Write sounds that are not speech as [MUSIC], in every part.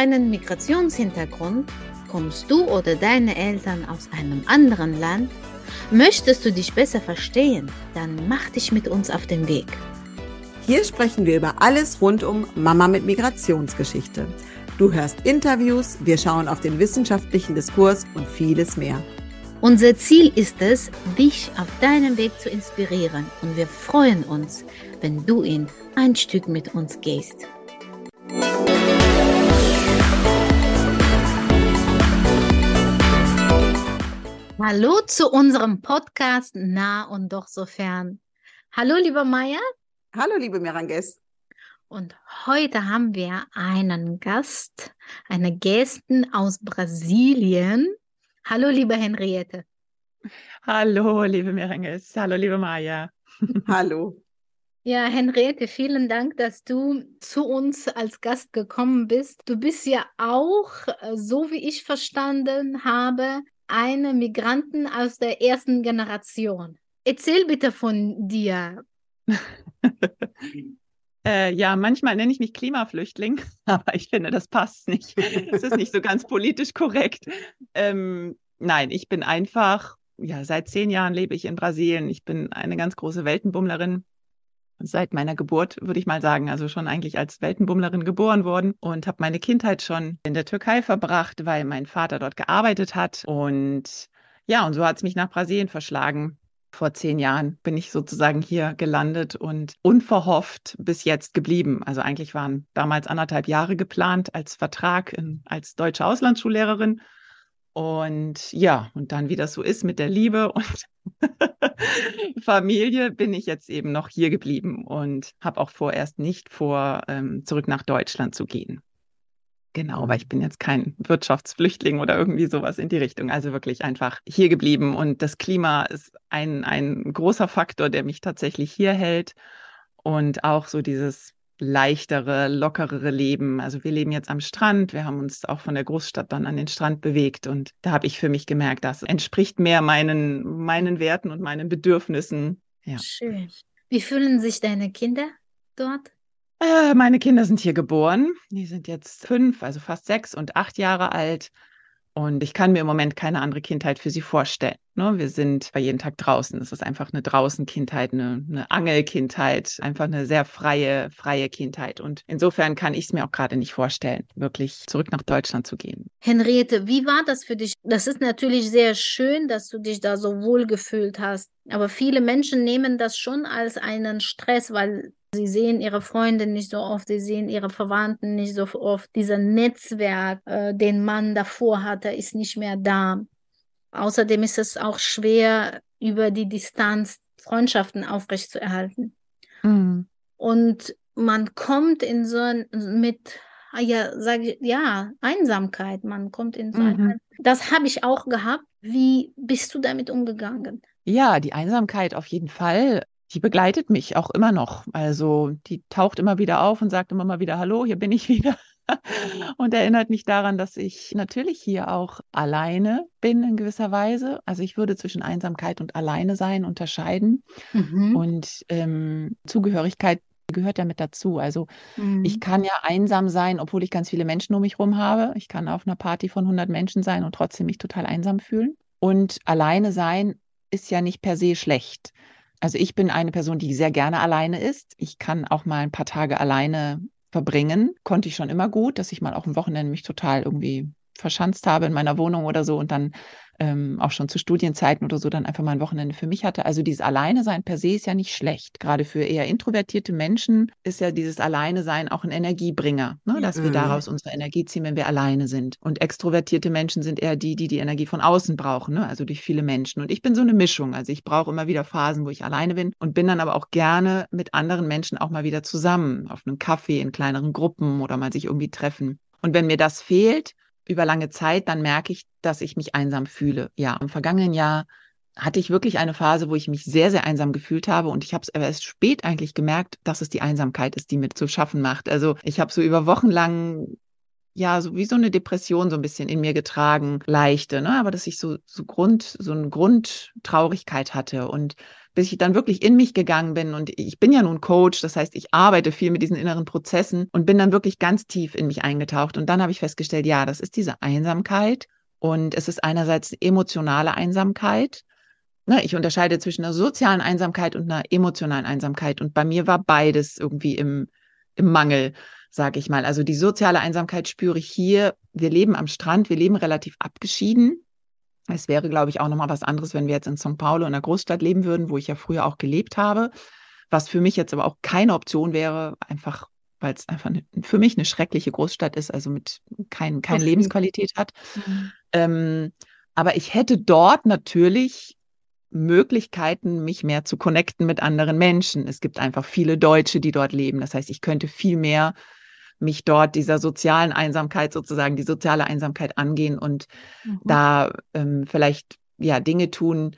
einen Migrationshintergrund? Kommst du oder deine Eltern aus einem anderen Land? Möchtest du dich besser verstehen? Dann mach dich mit uns auf den Weg. Hier sprechen wir über alles rund um Mama mit Migrationsgeschichte. Du hörst Interviews, wir schauen auf den wissenschaftlichen Diskurs und vieles mehr. Unser Ziel ist es, dich auf deinem Weg zu inspirieren und wir freuen uns, wenn du ihn ein Stück mit uns gehst. Hallo zu unserem Podcast Nah und doch so fern. Hallo, lieber Maya. Hallo, liebe Miranges. Und heute haben wir einen Gast, eine Gästin aus Brasilien. Hallo, liebe Henriette. Hallo, liebe Miranges. Hallo, liebe Maya. [LAUGHS] Hallo. Ja, Henriette, vielen Dank, dass du zu uns als Gast gekommen bist. Du bist ja auch, so wie ich verstanden habe, eine Migrantin aus der ersten Generation. Erzähl bitte von dir. [LAUGHS] äh, ja, manchmal nenne ich mich Klimaflüchtling, [LAUGHS] aber ich finde, das passt nicht. Es ist nicht so ganz politisch korrekt. Ähm, nein, ich bin einfach, ja, seit zehn Jahren lebe ich in Brasilien. Ich bin eine ganz große Weltenbummlerin seit meiner Geburt, würde ich mal sagen. Also schon eigentlich als Weltenbummlerin geboren worden und habe meine Kindheit schon in der Türkei verbracht, weil mein Vater dort gearbeitet hat. Und ja, und so hat es mich nach Brasilien verschlagen. Vor zehn Jahren bin ich sozusagen hier gelandet und unverhofft bis jetzt geblieben. Also eigentlich waren damals anderthalb Jahre geplant als Vertrag in, als deutsche Auslandsschullehrerin. Und ja, und dann, wie das so ist mit der Liebe und [LAUGHS] Familie, bin ich jetzt eben noch hier geblieben und habe auch vorerst nicht vor, ähm, zurück nach Deutschland zu gehen. Genau, weil ich bin jetzt kein Wirtschaftsflüchtling oder irgendwie sowas in die Richtung. Also wirklich einfach hier geblieben. Und das Klima ist ein, ein großer Faktor, der mich tatsächlich hier hält. Und auch so dieses leichtere, lockerere Leben. Also wir leben jetzt am Strand. Wir haben uns auch von der Großstadt dann an den Strand bewegt. Und da habe ich für mich gemerkt, das entspricht mehr meinen, meinen Werten und meinen Bedürfnissen. Ja. Schön. Wie fühlen sich deine Kinder dort? Äh, meine Kinder sind hier geboren. Die sind jetzt fünf, also fast sechs und acht Jahre alt. Und ich kann mir im Moment keine andere Kindheit für sie vorstellen. Ne? Wir sind bei jeden Tag draußen. Es ist einfach eine Draußenkindheit, eine, eine Angelkindheit, einfach eine sehr freie, freie Kindheit. Und insofern kann ich es mir auch gerade nicht vorstellen, wirklich zurück nach Deutschland zu gehen. Henriette, wie war das für dich? Das ist natürlich sehr schön, dass du dich da so wohl gefühlt hast. Aber viele Menschen nehmen das schon als einen Stress, weil Sie sehen ihre Freunde nicht so oft, sie sehen ihre Verwandten nicht so oft. Dieser Netzwerk, äh, den man davor hatte, ist nicht mehr da. Außerdem ist es auch schwer, über die Distanz Freundschaften aufrechtzuerhalten. Mhm. Und man kommt in so ein, mit, ah ja, sage ich, ja, Einsamkeit. Man kommt in so mhm. ein, das habe ich auch gehabt. Wie bist du damit umgegangen? Ja, die Einsamkeit auf jeden Fall die begleitet mich auch immer noch. Also die taucht immer wieder auf und sagt immer mal wieder, hallo, hier bin ich wieder. [LAUGHS] und erinnert mich daran, dass ich natürlich hier auch alleine bin in gewisser Weise. Also ich würde zwischen Einsamkeit und Alleine sein unterscheiden. Mhm. Und ähm, Zugehörigkeit gehört ja mit dazu. Also mhm. ich kann ja einsam sein, obwohl ich ganz viele Menschen um mich herum habe. Ich kann auf einer Party von 100 Menschen sein und trotzdem mich total einsam fühlen. Und alleine sein ist ja nicht per se schlecht. Also ich bin eine Person, die sehr gerne alleine ist. Ich kann auch mal ein paar Tage alleine verbringen. Konnte ich schon immer gut, dass ich mal auch am Wochenende mich total irgendwie verschanzt habe in meiner Wohnung oder so und dann ähm, auch schon zu Studienzeiten oder so dann einfach mal ein Wochenende für mich hatte. Also dieses Alleine-Sein per se ist ja nicht schlecht. Gerade für eher introvertierte Menschen ist ja dieses Alleine-Sein auch ein Energiebringer, ne? dass ja. wir daraus unsere Energie ziehen, wenn wir alleine sind. Und extrovertierte Menschen sind eher die, die die Energie von außen brauchen, ne? also durch viele Menschen. Und ich bin so eine Mischung. Also ich brauche immer wieder Phasen, wo ich alleine bin und bin dann aber auch gerne mit anderen Menschen auch mal wieder zusammen auf einem Kaffee in kleineren Gruppen oder mal sich irgendwie treffen. Und wenn mir das fehlt, über lange Zeit, dann merke ich, dass ich mich einsam fühle. Ja, im vergangenen Jahr hatte ich wirklich eine Phase, wo ich mich sehr, sehr einsam gefühlt habe. Und ich habe es erst spät eigentlich gemerkt, dass es die Einsamkeit ist, die mir zu schaffen macht. Also ich habe so über Wochen lang ja, so wie so eine Depression so ein bisschen in mir getragen, leichte, ne? Aber dass ich so, so Grund, so eine Grundtraurigkeit hatte und bis ich dann wirklich in mich gegangen bin und ich bin ja nun Coach, das heißt, ich arbeite viel mit diesen inneren Prozessen und bin dann wirklich ganz tief in mich eingetaucht und dann habe ich festgestellt, ja, das ist diese Einsamkeit und es ist einerseits emotionale Einsamkeit. Ne, ich unterscheide zwischen einer sozialen Einsamkeit und einer emotionalen Einsamkeit und bei mir war beides irgendwie im, im Mangel sage ich mal. Also die soziale Einsamkeit spüre ich hier. Wir leben am Strand, wir leben relativ abgeschieden. Es wäre, glaube ich, auch nochmal was anderes, wenn wir jetzt in São Paulo in einer Großstadt leben würden, wo ich ja früher auch gelebt habe. Was für mich jetzt aber auch keine Option wäre, einfach weil es einfach eine, für mich eine schreckliche Großstadt ist, also mit kein, keine Lebensqualität hat. Mhm. Ähm, aber ich hätte dort natürlich Möglichkeiten, mich mehr zu connecten mit anderen Menschen. Es gibt einfach viele Deutsche, die dort leben. Das heißt, ich könnte viel mehr mich dort dieser sozialen Einsamkeit sozusagen, die soziale Einsamkeit angehen und mhm. da ähm, vielleicht ja Dinge tun,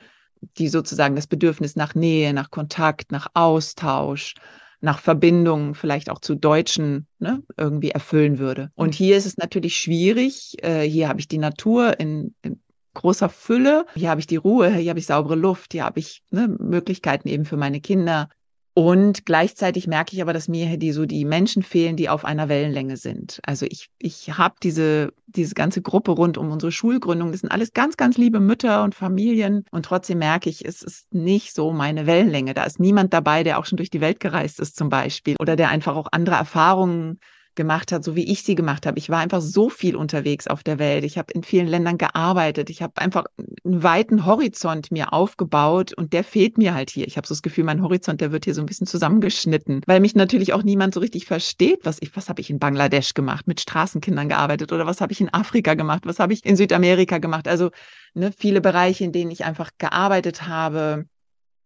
die sozusagen das Bedürfnis nach Nähe, nach Kontakt, nach Austausch, nach Verbindung vielleicht auch zu Deutschen ne, irgendwie erfüllen würde. Und mhm. hier ist es natürlich schwierig. Äh, hier habe ich die Natur in, in großer Fülle. Hier habe ich die Ruhe, hier habe ich saubere Luft, hier habe ich ne, Möglichkeiten eben für meine Kinder. Und gleichzeitig merke ich aber, dass mir die so die Menschen fehlen, die auf einer Wellenlänge sind. Also ich, ich habe diese, diese ganze Gruppe rund um unsere Schulgründung. Das sind alles ganz, ganz liebe Mütter und Familien. Und trotzdem merke ich, es ist nicht so meine Wellenlänge. Da ist niemand dabei, der auch schon durch die Welt gereist ist zum Beispiel oder der einfach auch andere Erfahrungen gemacht hat, so wie ich sie gemacht habe. Ich war einfach so viel unterwegs auf der Welt. Ich habe in vielen Ländern gearbeitet. Ich habe einfach einen weiten Horizont mir aufgebaut und der fehlt mir halt hier. Ich habe so das Gefühl, mein Horizont, der wird hier so ein bisschen zusammengeschnitten, weil mich natürlich auch niemand so richtig versteht, was ich, was habe ich in Bangladesch gemacht, mit Straßenkindern gearbeitet oder was habe ich in Afrika gemacht, was habe ich in Südamerika gemacht. Also ne, viele Bereiche, in denen ich einfach gearbeitet habe,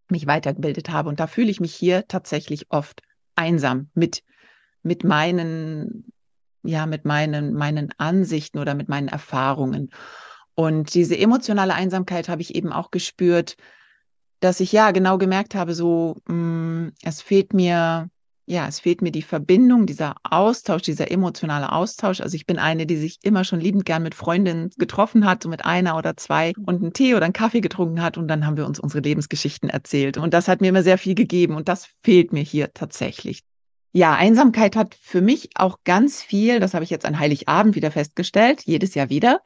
mich weitergebildet habe. Und da fühle ich mich hier tatsächlich oft einsam mit mit meinen, ja, mit meinen, meinen Ansichten oder mit meinen Erfahrungen. Und diese emotionale Einsamkeit habe ich eben auch gespürt, dass ich ja genau gemerkt habe, so, mh, mm, es fehlt mir, ja, es fehlt mir die Verbindung, dieser Austausch, dieser emotionale Austausch. Also ich bin eine, die sich immer schon liebend gern mit Freundinnen getroffen hat, so mit einer oder zwei und einen Tee oder einen Kaffee getrunken hat und dann haben wir uns unsere Lebensgeschichten erzählt. Und das hat mir immer sehr viel gegeben und das fehlt mir hier tatsächlich. Ja, Einsamkeit hat für mich auch ganz viel, das habe ich jetzt an Heiligabend wieder festgestellt, jedes Jahr wieder,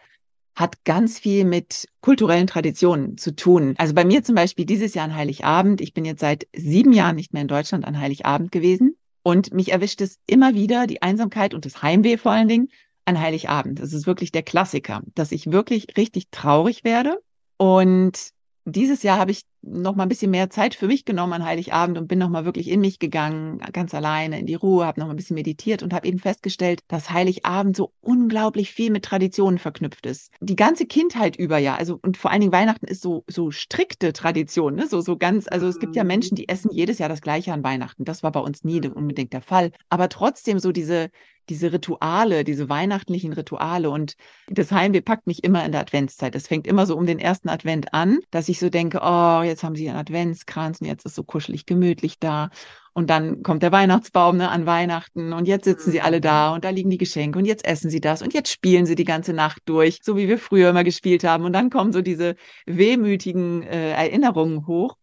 hat ganz viel mit kulturellen Traditionen zu tun. Also bei mir zum Beispiel dieses Jahr an Heiligabend, ich bin jetzt seit sieben Jahren nicht mehr in Deutschland an Heiligabend gewesen und mich erwischt es immer wieder, die Einsamkeit und das Heimweh vor allen Dingen an Heiligabend. Das ist wirklich der Klassiker, dass ich wirklich richtig traurig werde und dieses Jahr habe ich noch mal ein bisschen mehr Zeit für mich genommen an Heiligabend und bin noch mal wirklich in mich gegangen, ganz alleine in die Ruhe, habe noch mal ein bisschen meditiert und habe eben festgestellt, dass Heiligabend so unglaublich viel mit Traditionen verknüpft ist. Die ganze Kindheit über ja, also und vor allen Dingen Weihnachten ist so so strikte Tradition, ne? so so ganz, also es gibt ja Menschen, die essen jedes Jahr das gleiche an Weihnachten. Das war bei uns nie unbedingt der Fall, aber trotzdem so diese diese Rituale, diese weihnachtlichen Rituale. Und das Heimweh packt mich immer in der Adventszeit. Es fängt immer so um den ersten Advent an, dass ich so denke, oh, jetzt haben sie einen Adventskranz und jetzt ist so kuschelig gemütlich da. Und dann kommt der Weihnachtsbaum ne, an Weihnachten und jetzt sitzen sie alle da mhm. und da liegen die Geschenke und jetzt essen sie das und jetzt spielen sie die ganze Nacht durch, so wie wir früher immer gespielt haben. Und dann kommen so diese wehmütigen äh, Erinnerungen hoch.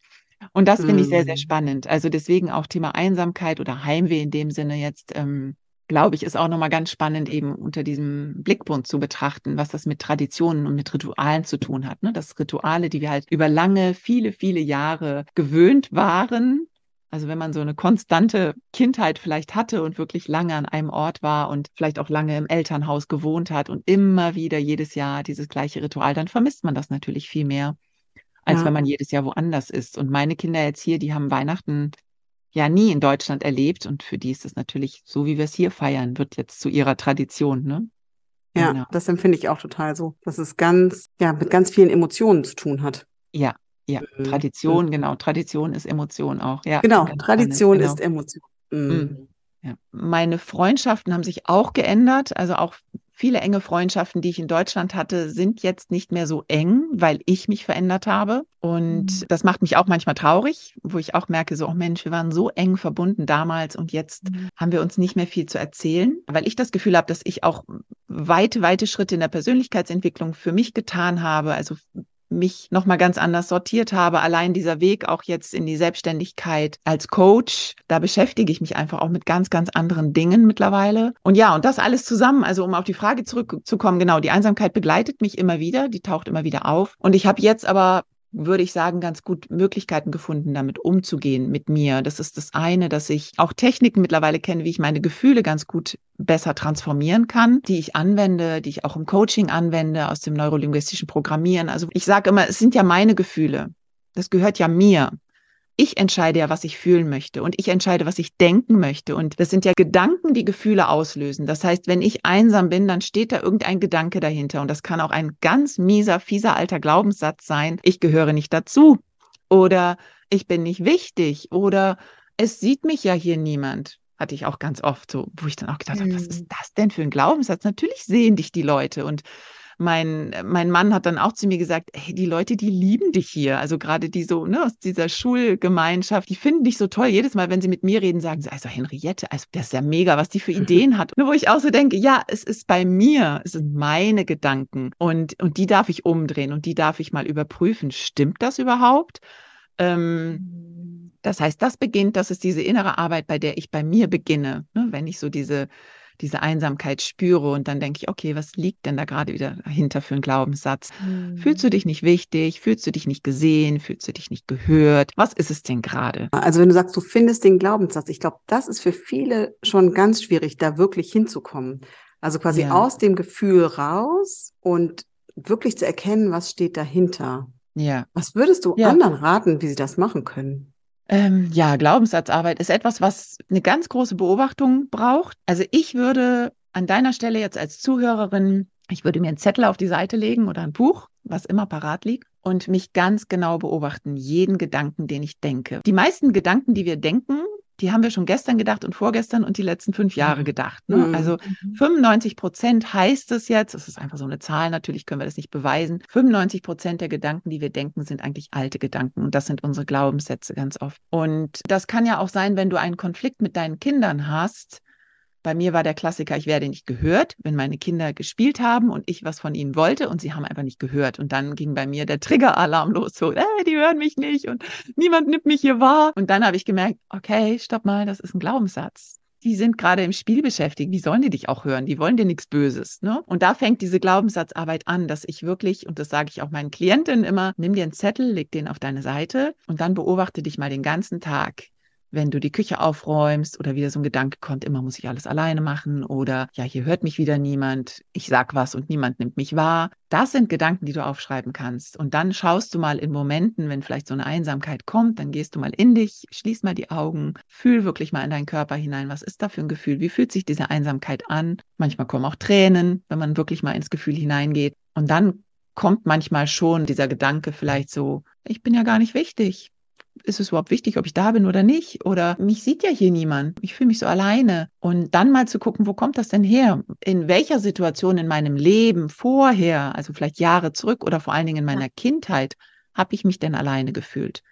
Und das finde ich sehr, sehr mhm. spannend. Also deswegen auch Thema Einsamkeit oder Heimweh in dem Sinne jetzt ähm, glaube ich, ist auch nochmal ganz spannend, eben unter diesem Blickpunkt zu betrachten, was das mit Traditionen und mit Ritualen zu tun hat. Ne? Das Rituale, die wir halt über lange, viele, viele Jahre gewöhnt waren. Also wenn man so eine konstante Kindheit vielleicht hatte und wirklich lange an einem Ort war und vielleicht auch lange im Elternhaus gewohnt hat und immer wieder jedes Jahr dieses gleiche Ritual, dann vermisst man das natürlich viel mehr, als ja. wenn man jedes Jahr woanders ist. Und meine Kinder jetzt hier, die haben Weihnachten ja nie in Deutschland erlebt und für die ist es natürlich, so wie wir es hier feiern, wird jetzt zu ihrer Tradition, ne? Ja, genau. das empfinde ich auch total so, dass es ganz, ja, mit ganz vielen Emotionen zu tun hat. Ja, ja, mhm. Tradition, mhm. genau. Tradition ist Emotion auch. Ja, genau, Tradition genau. ist Emotion. Mhm. mhm. Ja. Meine Freundschaften haben sich auch geändert. Also auch Viele enge Freundschaften, die ich in Deutschland hatte, sind jetzt nicht mehr so eng, weil ich mich verändert habe. Und mhm. das macht mich auch manchmal traurig, wo ich auch merke, so, oh Mensch, wir waren so eng verbunden damals und jetzt mhm. haben wir uns nicht mehr viel zu erzählen, weil ich das Gefühl habe, dass ich auch weite, weite Schritte in der Persönlichkeitsentwicklung für mich getan habe. Also mich nochmal ganz anders sortiert habe. Allein dieser Weg auch jetzt in die Selbstständigkeit als Coach, da beschäftige ich mich einfach auch mit ganz, ganz anderen Dingen mittlerweile. Und ja, und das alles zusammen, also um auf die Frage zurückzukommen, genau, die Einsamkeit begleitet mich immer wieder, die taucht immer wieder auf. Und ich habe jetzt aber würde ich sagen, ganz gut Möglichkeiten gefunden, damit umzugehen mit mir. Das ist das eine, dass ich auch Techniken mittlerweile kenne, wie ich meine Gefühle ganz gut besser transformieren kann, die ich anwende, die ich auch im Coaching anwende, aus dem neurolinguistischen Programmieren. Also ich sage immer, es sind ja meine Gefühle. Das gehört ja mir ich entscheide ja, was ich fühlen möchte und ich entscheide, was ich denken möchte. Und das sind ja Gedanken, die Gefühle auslösen. Das heißt, wenn ich einsam bin, dann steht da irgendein Gedanke dahinter. Und das kann auch ein ganz mieser, fieser alter Glaubenssatz sein. Ich gehöre nicht dazu oder ich bin nicht wichtig oder es sieht mich ja hier niemand hatte ich auch ganz oft so, wo ich dann auch gedacht habe, was ist mhm. das denn für ein Glaubenssatz? Natürlich sehen dich die Leute und mein, mein Mann hat dann auch zu mir gesagt, hey, die Leute, die lieben dich hier. Also gerade die so, ne, aus dieser Schulgemeinschaft, die finden dich so toll. Jedes Mal, wenn sie mit mir reden, sagen sie, also Henriette, also das ist ja mega, was die für [LAUGHS] Ideen hat. Nur wo ich auch so denke, ja, es ist bei mir, es sind meine Gedanken und, und die darf ich umdrehen und die darf ich mal überprüfen. Stimmt das überhaupt? Ähm, mhm. das heißt, das beginnt, das ist diese innere Arbeit, bei der ich bei mir beginne, ne, wenn ich so diese diese Einsamkeit spüre und dann denke ich, okay, was liegt denn da gerade wieder dahinter für einen Glaubenssatz? Mhm. Fühlst du dich nicht wichtig? Fühlst du dich nicht gesehen? Fühlst du dich nicht gehört? Was ist es denn gerade? Also wenn du sagst, du findest den Glaubenssatz, ich glaube, das ist für viele schon ganz schwierig, da wirklich hinzukommen. Also quasi ja. aus dem Gefühl raus und wirklich zu erkennen, was steht dahinter. Ja. Was würdest du ja. anderen raten, wie sie das machen können? Ähm, ja, Glaubenssatzarbeit ist etwas, was eine ganz große Beobachtung braucht. Also ich würde an deiner Stelle jetzt als Zuhörerin, ich würde mir einen Zettel auf die Seite legen oder ein Buch, was immer parat liegt und mich ganz genau beobachten, jeden Gedanken, den ich denke. Die meisten Gedanken, die wir denken, die haben wir schon gestern gedacht und vorgestern und die letzten fünf Jahre mhm. gedacht. Ne? Mhm. Also 95 Prozent heißt es jetzt, das ist einfach so eine Zahl, natürlich können wir das nicht beweisen, 95 Prozent der Gedanken, die wir denken, sind eigentlich alte Gedanken und das sind unsere Glaubenssätze ganz oft. Und das kann ja auch sein, wenn du einen Konflikt mit deinen Kindern hast, bei mir war der Klassiker, ich werde nicht gehört, wenn meine Kinder gespielt haben und ich was von ihnen wollte und sie haben einfach nicht gehört. Und dann ging bei mir der Triggeralarm [LAUGHS] los, so, äh, die hören mich nicht und niemand nimmt mich hier wahr. Und dann habe ich gemerkt, okay, stopp mal, das ist ein Glaubenssatz. Die sind gerade im Spiel beschäftigt. Wie sollen die dich auch hören? Die wollen dir nichts Böses. Ne? Und da fängt diese Glaubenssatzarbeit an, dass ich wirklich, und das sage ich auch meinen Klientinnen immer, nimm dir einen Zettel, leg den auf deine Seite und dann beobachte dich mal den ganzen Tag wenn du die Küche aufräumst oder wieder so ein Gedanke kommt, immer muss ich alles alleine machen oder ja, hier hört mich wieder niemand, ich sag was und niemand nimmt mich wahr. Das sind Gedanken, die du aufschreiben kannst. Und dann schaust du mal in Momenten, wenn vielleicht so eine Einsamkeit kommt, dann gehst du mal in dich, schließ mal die Augen, fühl wirklich mal in deinen Körper hinein. Was ist da für ein Gefühl? Wie fühlt sich diese Einsamkeit an? Manchmal kommen auch Tränen, wenn man wirklich mal ins Gefühl hineingeht. Und dann kommt manchmal schon dieser Gedanke vielleicht so, ich bin ja gar nicht wichtig ist es überhaupt wichtig, ob ich da bin oder nicht? Oder mich sieht ja hier niemand. Ich fühle mich so alleine. Und dann mal zu gucken, wo kommt das denn her? In welcher Situation in meinem Leben vorher, also vielleicht Jahre zurück oder vor allen Dingen in meiner Kindheit, habe ich mich denn alleine gefühlt?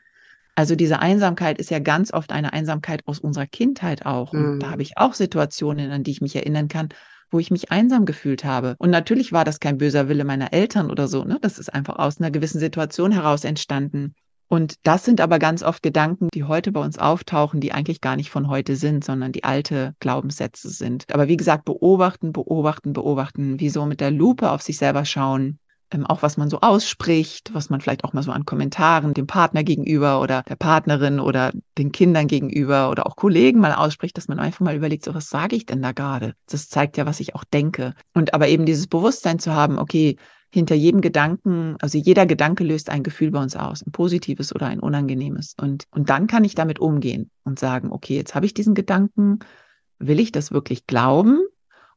Also diese Einsamkeit ist ja ganz oft eine Einsamkeit aus unserer Kindheit auch. Und mhm. da habe ich auch Situationen, an die ich mich erinnern kann, wo ich mich einsam gefühlt habe. Und natürlich war das kein böser Wille meiner Eltern oder so. Ne? Das ist einfach aus einer gewissen Situation heraus entstanden. Und das sind aber ganz oft Gedanken, die heute bei uns auftauchen, die eigentlich gar nicht von heute sind, sondern die alte Glaubenssätze sind. Aber wie gesagt, beobachten, beobachten, beobachten, wie so mit der Lupe auf sich selber schauen. Ähm, auch was man so ausspricht, was man vielleicht auch mal so an Kommentaren dem Partner gegenüber oder der Partnerin oder den Kindern gegenüber oder auch Kollegen mal ausspricht, dass man einfach mal überlegt, so was sage ich denn da gerade? Das zeigt ja, was ich auch denke. Und aber eben dieses Bewusstsein zu haben, okay, hinter jedem Gedanken, also jeder Gedanke löst ein Gefühl bei uns aus, ein positives oder ein unangenehmes. Und, und dann kann ich damit umgehen und sagen, okay, jetzt habe ich diesen Gedanken, will ich das wirklich glauben?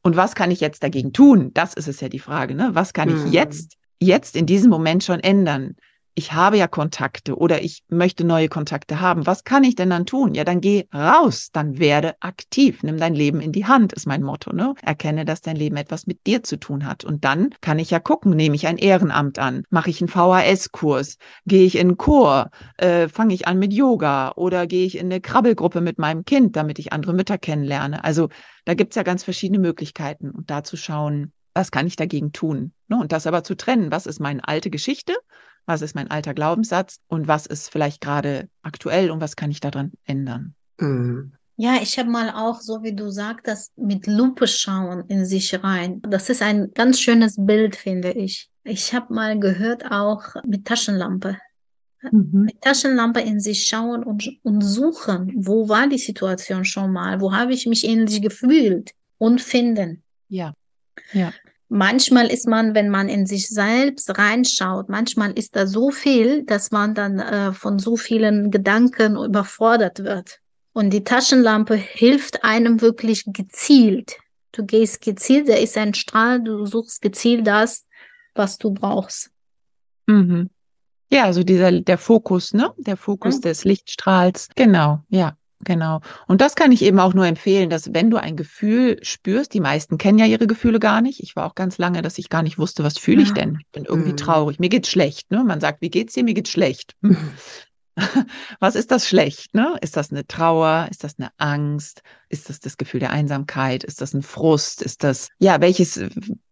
Und was kann ich jetzt dagegen tun? Das ist es ja die Frage, ne? Was kann ich hm. jetzt, jetzt in diesem Moment schon ändern? Ich habe ja Kontakte oder ich möchte neue Kontakte haben. Was kann ich denn dann tun? Ja, dann geh raus, dann werde aktiv. Nimm dein Leben in die Hand, ist mein Motto. Ne? Erkenne, dass dein Leben etwas mit dir zu tun hat. Und dann kann ich ja gucken, nehme ich ein Ehrenamt an, mache ich einen VHS-Kurs, gehe ich in einen Chor, äh, fange ich an mit Yoga oder gehe ich in eine Krabbelgruppe mit meinem Kind, damit ich andere Mütter kennenlerne. Also da gibt es ja ganz verschiedene Möglichkeiten und da zu schauen, was kann ich dagegen tun? Ne? Und das aber zu trennen, was ist meine alte Geschichte was ist mein alter Glaubenssatz und was ist vielleicht gerade aktuell und was kann ich daran ändern. Mhm. Ja, ich habe mal auch, so wie du sagtest, mit Lupe schauen in sich rein. Das ist ein ganz schönes Bild, finde ich. Ich habe mal gehört auch mit Taschenlampe. Mhm. Mit Taschenlampe in sich schauen und, und suchen, wo war die Situation schon mal, wo habe ich mich ähnlich gefühlt und finden. Ja. Ja manchmal ist man, wenn man in sich selbst reinschaut, manchmal ist da so viel, dass man dann äh, von so vielen Gedanken überfordert wird. Und die Taschenlampe hilft einem wirklich gezielt. Du gehst gezielt, da ist ein Strahl, du suchst gezielt das, was du brauchst. Mhm. Ja, also dieser, der Fokus, ne? Der Fokus ja. des Lichtstrahls. Genau, ja. Genau. Und das kann ich eben auch nur empfehlen, dass wenn du ein Gefühl spürst, die meisten kennen ja ihre Gefühle gar nicht. Ich war auch ganz lange, dass ich gar nicht wusste, was fühle ich denn? Ich bin irgendwie mhm. traurig. Mir geht's schlecht. Ne? Man sagt, wie geht's dir? Mir geht's schlecht. Hm. [LAUGHS] [LAUGHS] was ist das schlecht? Ne? Ist das eine Trauer? Ist das eine Angst? Ist das das Gefühl der Einsamkeit? Ist das ein Frust? Ist das, ja, welches,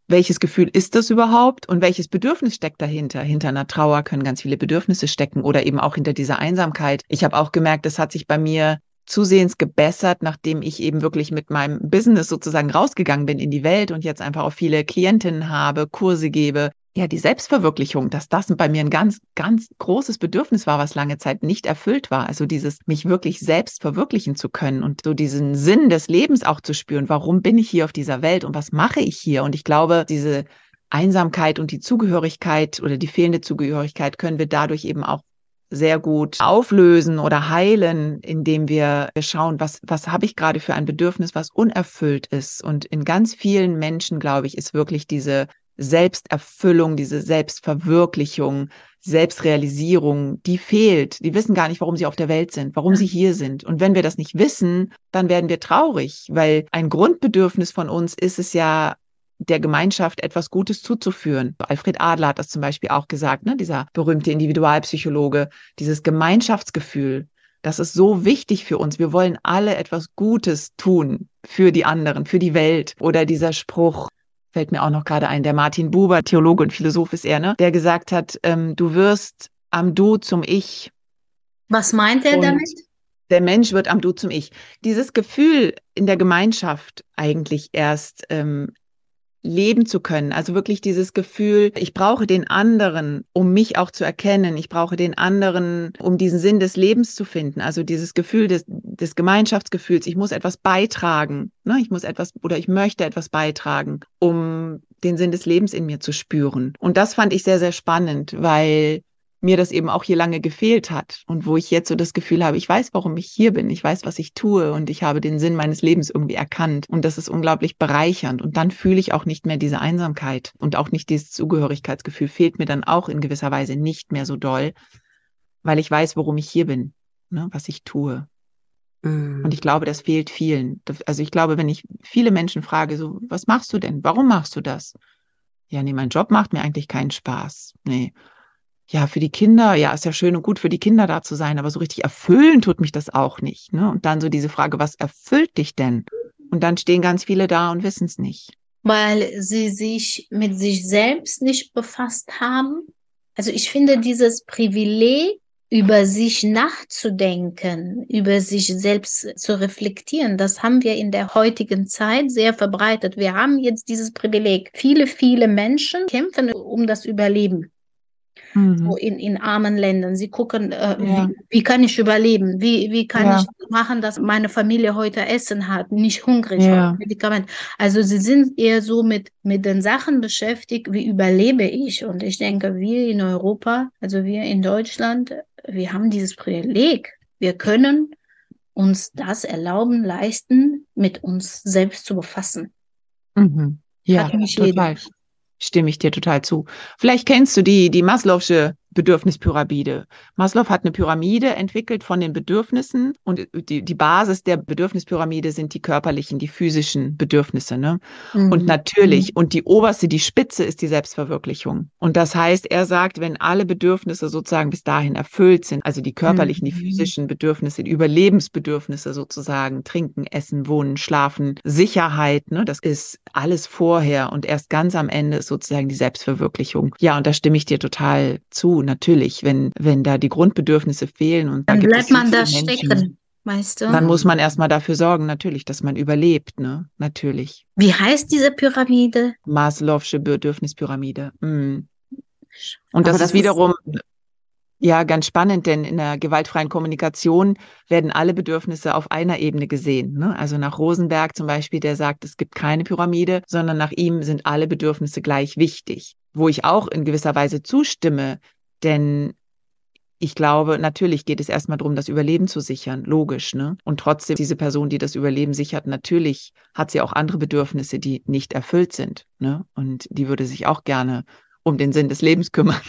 welches Gefühl ist das überhaupt und welches Bedürfnis steckt dahinter? Hinter einer Trauer können ganz viele Bedürfnisse stecken oder eben auch hinter dieser Einsamkeit. Ich habe auch gemerkt, das hat sich bei mir zusehends gebessert, nachdem ich eben wirklich mit meinem Business sozusagen rausgegangen bin in die Welt und jetzt einfach auch viele Klientinnen habe, Kurse gebe. Ja, die Selbstverwirklichung, dass das bei mir ein ganz, ganz großes Bedürfnis war, was lange Zeit nicht erfüllt war. Also dieses, mich wirklich selbst verwirklichen zu können und so diesen Sinn des Lebens auch zu spüren. Warum bin ich hier auf dieser Welt und was mache ich hier? Und ich glaube, diese Einsamkeit und die Zugehörigkeit oder die fehlende Zugehörigkeit können wir dadurch eben auch sehr gut auflösen oder heilen, indem wir schauen, was, was habe ich gerade für ein Bedürfnis, was unerfüllt ist. Und in ganz vielen Menschen, glaube ich, ist wirklich diese Selbsterfüllung, diese Selbstverwirklichung, Selbstrealisierung, die fehlt. Die wissen gar nicht, warum sie auf der Welt sind, warum sie hier sind. Und wenn wir das nicht wissen, dann werden wir traurig, weil ein Grundbedürfnis von uns ist es ja, der Gemeinschaft etwas Gutes zuzuführen. Alfred Adler hat das zum Beispiel auch gesagt, ne? dieser berühmte Individualpsychologe, dieses Gemeinschaftsgefühl. Das ist so wichtig für uns. Wir wollen alle etwas Gutes tun für die anderen, für die Welt. Oder dieser Spruch, fällt mir auch noch gerade ein, der Martin Buber, Theologe und Philosoph ist er, ne? der gesagt hat, ähm, du wirst am Du zum Ich. Was meint er und damit? Der Mensch wird am Du zum Ich. Dieses Gefühl in der Gemeinschaft eigentlich erst ähm, leben zu können. Also wirklich dieses Gefühl, ich brauche den anderen, um mich auch zu erkennen. Ich brauche den anderen, um diesen Sinn des Lebens zu finden. Also dieses Gefühl des, des Gemeinschaftsgefühls, ich muss etwas beitragen. Ne? Ich muss etwas oder ich möchte etwas beitragen, um den Sinn des Lebens in mir zu spüren. Und das fand ich sehr, sehr spannend, weil mir das eben auch hier lange gefehlt hat und wo ich jetzt so das Gefühl habe, ich weiß, warum ich hier bin, ich weiß, was ich tue und ich habe den Sinn meines Lebens irgendwie erkannt und das ist unglaublich bereichernd und dann fühle ich auch nicht mehr diese Einsamkeit und auch nicht dieses Zugehörigkeitsgefühl fehlt mir dann auch in gewisser Weise nicht mehr so doll, weil ich weiß, warum ich hier bin, ne, was ich tue. Mhm. Und ich glaube, das fehlt vielen. Also ich glaube, wenn ich viele Menschen frage, so, was machst du denn? Warum machst du das? Ja, nee, mein Job macht mir eigentlich keinen Spaß. Nee ja, für die Kinder, ja, ist ja schön und gut für die Kinder da zu sein, aber so richtig erfüllen tut mich das auch nicht. Ne? Und dann so diese Frage, was erfüllt dich denn? Und dann stehen ganz viele da und wissen es nicht. Weil sie sich mit sich selbst nicht befasst haben. Also ich finde dieses Privileg, über sich nachzudenken, über sich selbst zu reflektieren, das haben wir in der heutigen Zeit sehr verbreitet. Wir haben jetzt dieses Privileg. Viele, viele Menschen kämpfen um das Überleben mhm. so in, in armen Ländern. Sie gucken, äh, ja. wie, wie, kann ich überleben? Wie, wie kann ja. ich machen, dass meine Familie heute Essen hat, nicht hungrig ja. Medikament. Also sie sind eher so mit, mit den Sachen beschäftigt, wie überlebe ich? Und ich denke, wir in Europa, also wir in Deutschland, wir haben dieses Privileg. Wir können uns das erlauben, leisten, mit uns selbst zu befassen. Mhm. Ja, total stimme ich dir total zu. Vielleicht kennst du die, die Maslow'sche Bedürfnispyramide. Maslow hat eine Pyramide entwickelt von den Bedürfnissen und die, die Basis der Bedürfnispyramide sind die körperlichen, die physischen Bedürfnisse. Ne? Mhm. Und natürlich, mhm. und die oberste, die Spitze ist die Selbstverwirklichung. Und das heißt, er sagt, wenn alle Bedürfnisse sozusagen bis dahin erfüllt sind, also die körperlichen, mhm. die physischen Bedürfnisse, die Überlebensbedürfnisse sozusagen, trinken, essen, wohnen, schlafen, Sicherheit, ne? das ist alles vorher und erst ganz am Ende ist sozusagen die Selbstverwirklichung. Ja, und da stimme ich dir total zu natürlich, wenn, wenn da die Grundbedürfnisse fehlen und dann da bleibt man da Menschen, stecken. Weißt du? Dann muss man erstmal dafür sorgen, natürlich, dass man überlebt, ne? Natürlich. Wie heißt diese Pyramide? Maslow'sche Bedürfnispyramide. Mm. Und das, das, ist wiederum ist ja ganz spannend, denn in der gewaltfreien Kommunikation werden alle Bedürfnisse auf einer Ebene gesehen. Ne? Also nach Rosenberg zum Beispiel, der sagt, es gibt keine Pyramide, sondern nach ihm sind alle Bedürfnisse gleich wichtig. Wo ich auch in gewisser Weise zustimme, denn ich glaube, natürlich geht es erstmal darum, das Überleben zu sichern, logisch, ne? Und trotzdem, diese Person, die das Überleben sichert, natürlich hat sie auch andere Bedürfnisse, die nicht erfüllt sind, ne? Und die würde sich auch gerne um den Sinn des Lebens [LAUGHS] kümmern,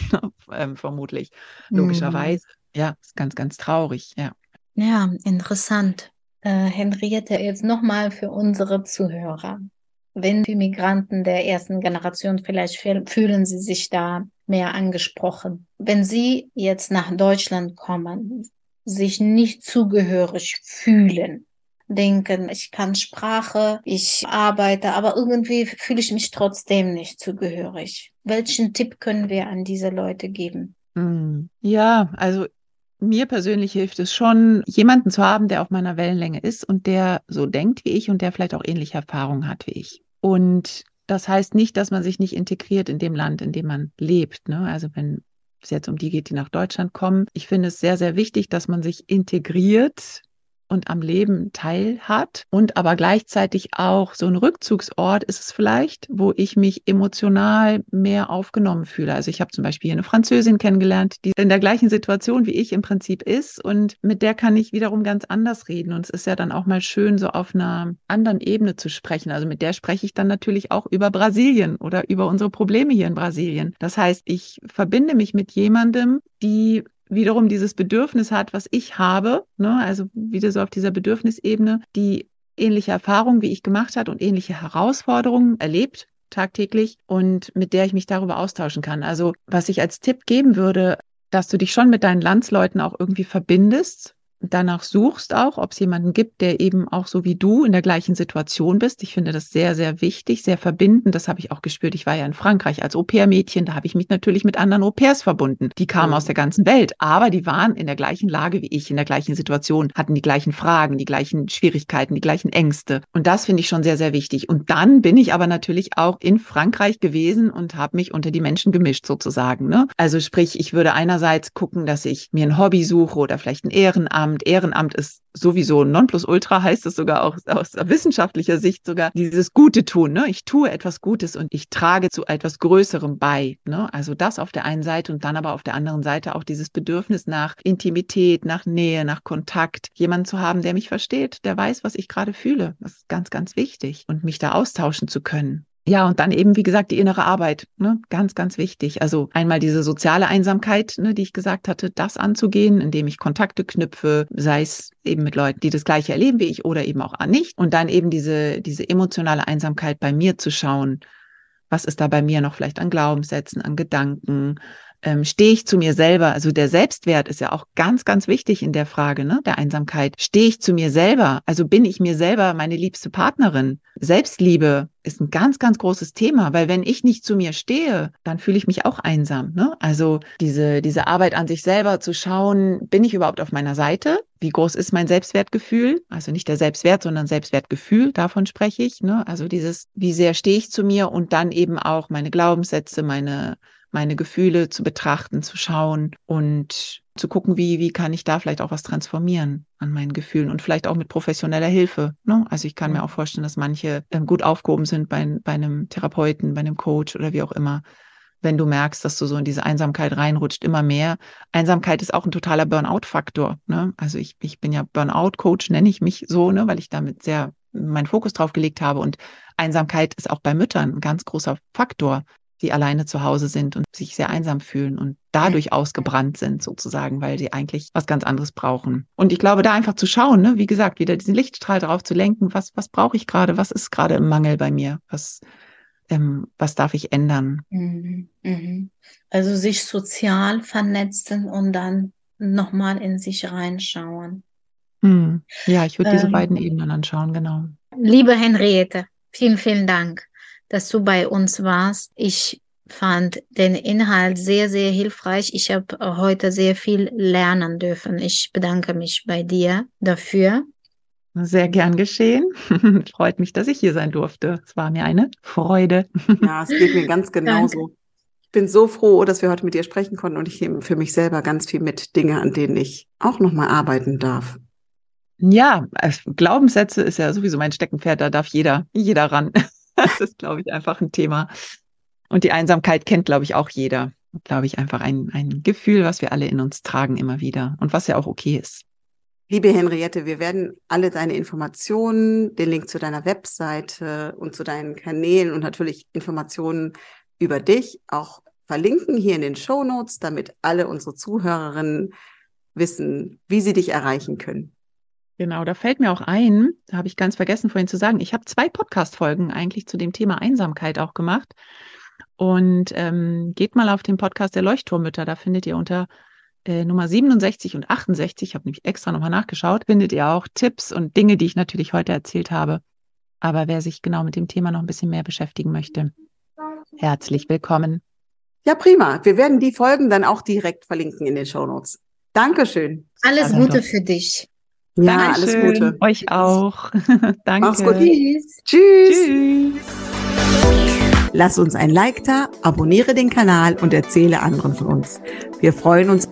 ähm, vermutlich, logischerweise. Mhm. Ja, ist ganz, ganz traurig, ja. Ja, interessant. Äh, Henriette, jetzt nochmal für unsere Zuhörer. Wenn die Migranten der ersten Generation vielleicht fühlen sie sich da mehr angesprochen. Wenn Sie jetzt nach Deutschland kommen, sich nicht zugehörig fühlen, denken, ich kann Sprache, ich arbeite, aber irgendwie fühle ich mich trotzdem nicht zugehörig. Welchen Tipp können wir an diese Leute geben? Hm. Ja, also mir persönlich hilft es schon, jemanden zu haben, der auf meiner Wellenlänge ist und der so denkt wie ich und der vielleicht auch ähnliche Erfahrungen hat wie ich. Und das heißt nicht, dass man sich nicht integriert in dem Land, in dem man lebt. Ne? Also wenn es jetzt um die geht, die nach Deutschland kommen. Ich finde es sehr, sehr wichtig, dass man sich integriert und am Leben teilhat und aber gleichzeitig auch so ein Rückzugsort ist es vielleicht, wo ich mich emotional mehr aufgenommen fühle. Also ich habe zum Beispiel eine Französin kennengelernt, die in der gleichen Situation wie ich im Prinzip ist und mit der kann ich wiederum ganz anders reden und es ist ja dann auch mal schön, so auf einer anderen Ebene zu sprechen. Also mit der spreche ich dann natürlich auch über Brasilien oder über unsere Probleme hier in Brasilien. Das heißt, ich verbinde mich mit jemandem, die wiederum dieses Bedürfnis hat, was ich habe, ne? also wieder so auf dieser Bedürfnisebene, die ähnliche Erfahrungen wie ich gemacht hat und ähnliche Herausforderungen erlebt tagtäglich und mit der ich mich darüber austauschen kann. Also was ich als Tipp geben würde, dass du dich schon mit deinen Landsleuten auch irgendwie verbindest, danach suchst auch, ob es jemanden gibt, der eben auch so wie du in der gleichen Situation bist. Ich finde das sehr, sehr wichtig, sehr verbindend. Das habe ich auch gespürt. Ich war ja in Frankreich als Au-pair-Mädchen. Da habe ich mich natürlich mit anderen Au-pairs verbunden. Die kamen mhm. aus der ganzen Welt, aber die waren in der gleichen Lage wie ich, in der gleichen Situation, hatten die gleichen Fragen, die gleichen Schwierigkeiten, die gleichen Ängste. Und das finde ich schon sehr, sehr wichtig. Und dann bin ich aber natürlich auch in Frankreich gewesen und habe mich unter die Menschen gemischt sozusagen. Ne? Also sprich, ich würde einerseits gucken, dass ich mir ein Hobby suche oder vielleicht ein Ehrenamt Ehrenamt. Ehrenamt ist sowieso Nonplusultra, heißt es sogar auch aus wissenschaftlicher Sicht sogar dieses Gute tun. Ne? Ich tue etwas Gutes und ich trage zu etwas Größerem bei. Ne? Also das auf der einen Seite und dann aber auf der anderen Seite auch dieses Bedürfnis nach Intimität, nach Nähe, nach Kontakt. Jemanden zu haben, der mich versteht, der weiß, was ich gerade fühle. Das ist ganz, ganz wichtig. Und mich da austauschen zu können. Ja, und dann eben, wie gesagt, die innere Arbeit, ne? ganz, ganz wichtig. Also einmal diese soziale Einsamkeit, ne, die ich gesagt hatte, das anzugehen, indem ich Kontakte knüpfe, sei es eben mit Leuten, die das Gleiche erleben wie ich oder eben auch nicht. Und dann eben diese, diese emotionale Einsamkeit bei mir zu schauen. Was ist da bei mir noch vielleicht an Glaubenssätzen, an Gedanken, ähm, stehe ich zu mir selber? Also der Selbstwert ist ja auch ganz, ganz wichtig in der Frage ne, der Einsamkeit. Stehe ich zu mir selber? Also bin ich mir selber meine liebste Partnerin? Selbstliebe ist ein ganz, ganz großes Thema, weil wenn ich nicht zu mir stehe, dann fühle ich mich auch einsam. Ne? Also diese, diese Arbeit an sich selber zu schauen, bin ich überhaupt auf meiner Seite? Wie groß ist mein Selbstwertgefühl? Also nicht der Selbstwert, sondern Selbstwertgefühl, davon spreche ich. Ne? Also dieses, wie sehr stehe ich zu mir und dann eben auch meine Glaubenssätze, meine meine Gefühle zu betrachten, zu schauen und zu gucken, wie, wie kann ich da vielleicht auch was transformieren an meinen Gefühlen und vielleicht auch mit professioneller Hilfe. Ne? Also ich kann mir auch vorstellen, dass manche ähm, gut aufgehoben sind bei, bei einem Therapeuten, bei einem Coach oder wie auch immer, wenn du merkst, dass du so in diese Einsamkeit reinrutscht, immer mehr. Einsamkeit ist auch ein totaler Burnout-Faktor. Ne? Also ich, ich bin ja Burnout-Coach, nenne ich mich so, ne? weil ich damit sehr meinen Fokus drauf gelegt habe. Und Einsamkeit ist auch bei Müttern ein ganz großer Faktor die alleine zu Hause sind und sich sehr einsam fühlen und dadurch ausgebrannt sind sozusagen, weil sie eigentlich was ganz anderes brauchen. Und ich glaube, da einfach zu schauen, ne, wie gesagt, wieder diesen Lichtstrahl darauf zu lenken, was, was brauche ich gerade, was ist gerade im Mangel bei mir, was, ähm, was darf ich ändern. Mhm, mhm. Also sich sozial vernetzen und dann nochmal in sich reinschauen. Hm. Ja, ich würde diese ähm, beiden Ebenen anschauen, genau. Liebe Henriette, vielen, vielen Dank, dass du bei uns warst. Ich fand den Inhalt sehr, sehr hilfreich. Ich habe heute sehr viel lernen dürfen. Ich bedanke mich bei dir dafür. Sehr gern geschehen. [LAUGHS] Freut mich, dass ich hier sein durfte. Es war mir eine Freude. [LAUGHS] Ja, es geht mir ganz genauso. Danke. Ich bin so froh, dass wir heute mit dir sprechen konnten und ich nehme für mich selber ganz viel mit Dinge, an denen ich auch nochmal arbeiten darf. Ja, Glaubenssätze ist ja sowieso mein Steckenpferd, da darf jeder, jeder ran. [LAUGHS] [LAUGHS] Das ist, glaube ich, einfach ein Thema. Und die Einsamkeit kennt, glaube ich, auch jeder. Glaube ich, einfach ein, ein Gefühl, was wir alle in uns tragen immer wieder und was ja auch okay ist. Liebe Henriette, wir werden alle deine Informationen, den Link zu deiner Webseite und zu deinen Kanälen und natürlich Informationen über dich auch verlinken hier in den Show Notes, damit alle unsere Zuhörerinnen wissen, wie sie dich erreichen können. Genau, da fällt mir auch ein, da habe ich ganz vergessen vorhin zu sagen, ich habe zwei Podcast-Folgen eigentlich zu dem Thema Einsamkeit auch gemacht. Und ähm, geht mal auf den Podcast der Leuchtturmütter, da findet ihr unter äh, Nummer 67 und 68, ich habe nämlich extra nochmal nachgeschaut, findet ihr auch Tipps und Dinge, die ich natürlich heute erzählt habe. Aber wer sich genau mit dem Thema noch ein bisschen mehr beschäftigen möchte, herzlich willkommen. Ja, prima. Wir werden die Folgen dann auch direkt verlinken in den Show Notes. Dankeschön. Alles Gute für dich. Ja, Dankeschön. alles Gute. Euch auch. [LAUGHS] Danke. Mach's gut. Tschüss. Tschüss. Tschüss. Lass uns ein Like da, abonniere den Kanal und erzähle anderen von uns. Wir freuen uns.